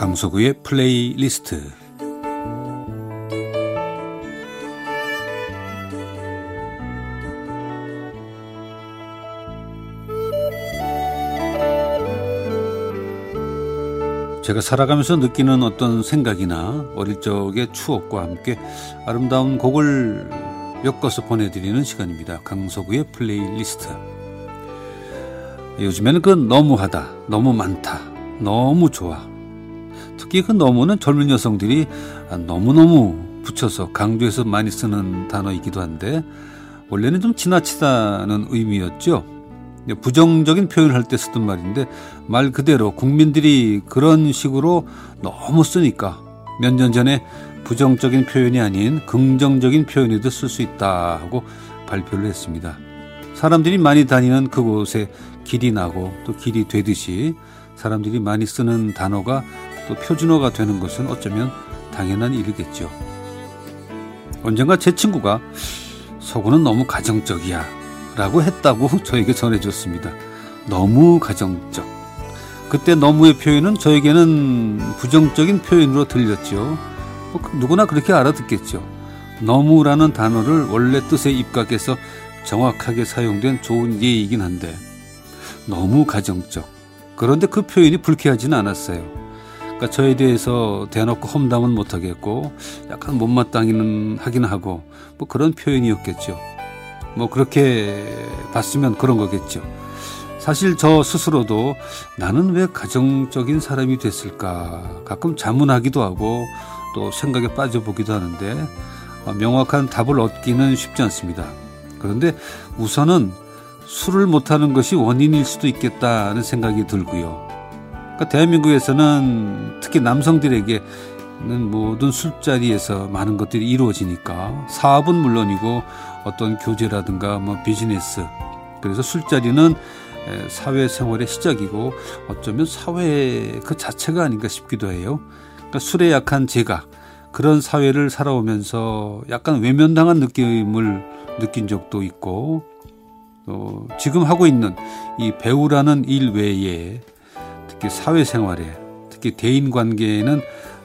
강석우의 플레이리스트 제가 살아가면서 느끼는 어떤 생각이나 어릴 적의 추억과 함께 아름다운 곡을 엮어서 보내드리는 시간입니다. 강석우의 플레이리스트. 요즘에는 그 너무하다, 너무 많다, 너무 좋아. 특히 그 너무는 젊은 여성들이 너무너무 붙여서 강조해서 많이 쓰는 단어이기도 한데 원래는 좀 지나치다는 의미였죠. 부정적인 표현을 할 때 쓰던 말인데 말 그대로 국민들이 그런 식으로 너무 쓰니까 몇 년 전에 부정적인 표현이 아닌 긍정적인 표현에도 쓸 수 있다 하고 발표를 했습니다. 사람들이 많이 다니는 그곳에 길이 나고 또 길이 되듯이 사람들이 많이 쓰는 단어가 또 표준어가 되는 것은 어쩌면 당연한 일이겠죠. 언젠가 제 친구가 서구는 너무 가정적이야 라고 했다고 저에게 전해줬습니다. 너무 가정적. 그때 너무의 표현은 저에게는 부정적인 표현으로 들렸죠. 뭐그 누구나 그렇게 알아듣겠죠. 너무라는 단어를 원래 뜻에 입각해서 정확하게 사용된 좋은 예이긴 한데 너무 가정적. 그런데 그 표현이 불쾌하지는 않았어요. 그러니까 저에 대해서 대놓고 험담은 못하겠고 약간 못마땅히는 하긴 하고 뭐 그런 표현이었겠죠. 뭐 그렇게 봤으면 그런 거겠죠. 사실 저 스스로도 나는 왜 가정적인 사람이 됐을까 가끔 자문하기도 하고 또 생각에 빠져보기도 하는데 명확한 답을 얻기는 쉽지 않습니다. 그런데 우선은 술을 못하는 것이 원인일 수도 있겠다는 생각이 들고요. 그러니까 대한민국에서는 특히 남성들에게는 모든 술자리에서 많은 것들이 이루어지니까 사업은 물론이고 어떤 교제라든가 뭐 비즈니스 그래서 술자리는 사회생활의 시작이고 어쩌면 사회 그 자체가 아닌가 싶기도 해요. 그러니까 술에 약한 제가 그런 사회를 살아오면서 약간 외면당한 느낌을 느낀 적도 있고 또 지금 하고 있는 이 배우라는 일 외에 특히 사회생활에 특히 대인 관계에는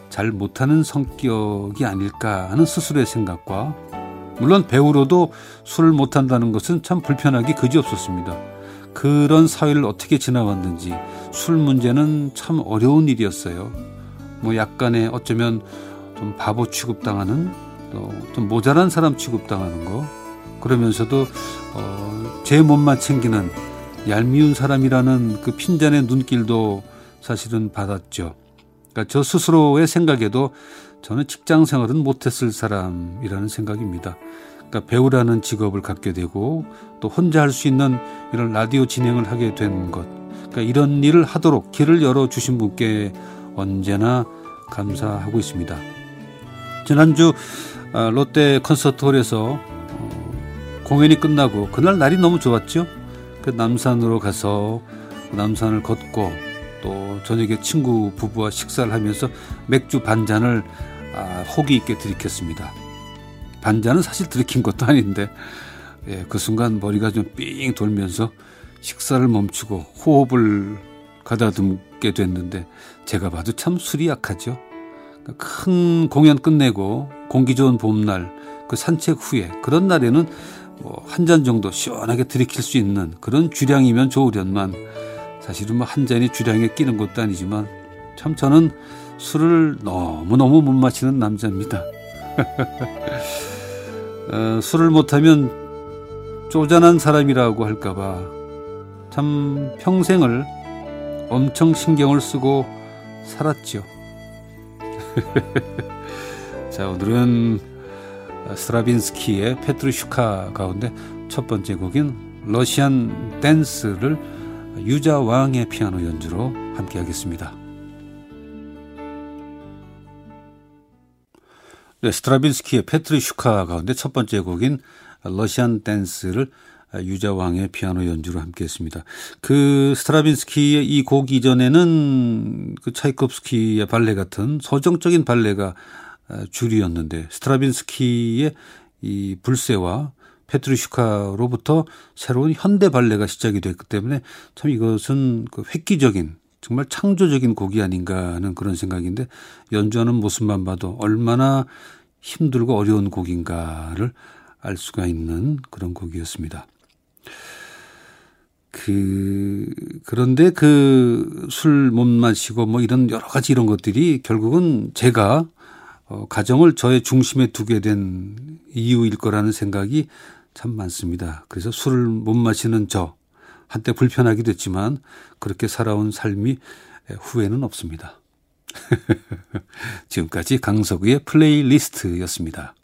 잘 못하는 성격이 아닐까 하는 스스로의 생각과 물론 배우로도 술을 못한다는 것은 참 불편하기 그지없었습니다. 그런 사회를 어떻게 지나왔는지 술 문제는 참 어려운 일이었어요. 뭐 약간의 어쩌면 좀 바보 취급당하는 또 좀 모자란 사람 취급당하는 거 그러면서도 어, 제 몸만 챙기는 얄미운 사람이라는 그 핀잔의 눈길도 사실은 받았죠. 그러니까 저 스스로의 생각에도 저는 직장 생활은 못했을 사람이라는 생각입니다. 그러니까 배우라는 직업을 갖게 되고 또 혼자 할 수 있는 이런 라디오 진행을 하게 된 것. 그러니까 이런 일을 하도록 길을 열어 주신 분께 언제나 감사하고 있습니다. 지난주 아, 롯데 콘서트홀에서 어, 공연이 끝나고 그날 날이 너무 좋았죠. 그 남산으로 가서 남산을 걷고 또 저녁에 친구 부부와 식사를 하면서 맥주 반 잔을 아, 호기 있게 들이켰습니다. 반잔은 사실 들이킨 것도 아닌데 예, 그 순간 머리가 좀 삥 돌면서 식사를 멈추고 호흡을 가다듬게 됐는데 제가 봐도 참 술이 약하죠. 큰 공연 끝내고 공기 좋은 봄날 그 산책 후에 그런 날에는 뭐 한 잔 정도 시원하게 들이킬 수 있는 그런 주량이면 좋으련만 사실은 뭐 한 잔이 주량에 끼는 것도 아니지만 참 저는 술을 너무너무 못 마시는 남자입니다. 어, 술을 못하면 쪼잔한 사람이라고 할까봐 참 평생을 엄청 신경을 쓰고 살았죠. 자, 오늘은 스트라빈스키의 페트루슈카 가운데 첫 번째 곡인 러시안 댄스를 유자 왕의 피아노 연주로 함께 하겠습니다. 네, 스트라빈스키의 페트루슈카 가운데 첫 번째 곡인 러시안 댄스를 유자왕의 피아노 연주로 함께 했습니다. 그 스트라빈스키의 이 곡 이전에는 그 차이콥스키의 발레 같은 서정적인 발레가 주류였는데 스트라빈스키의 이 불세와 페트루슈카로부터 새로운 현대 발레가 시작이 됐기 때문에 참 이것은 그 획기적인 정말 창조적인 곡이 아닌가 하는 그런 생각인데 연주하는 모습만 봐도 얼마나 힘들고 어려운 곡인가를 알 수가 있는 그런 곡이었습니다. 그, 그런데 그 술 못 마시고 뭐 이런 여러 가지 이런 것들이 결국은 제가 어, 가정을 저의 중심에 두게 된 이유일 거라는 생각이 참 많습니다. 그래서 술을 못 마시는 저, 한때 불편하기도 했지만 그렇게 살아온 삶이 후회는 없습니다. 지금까지 강석우의 플레이리스트였습니다.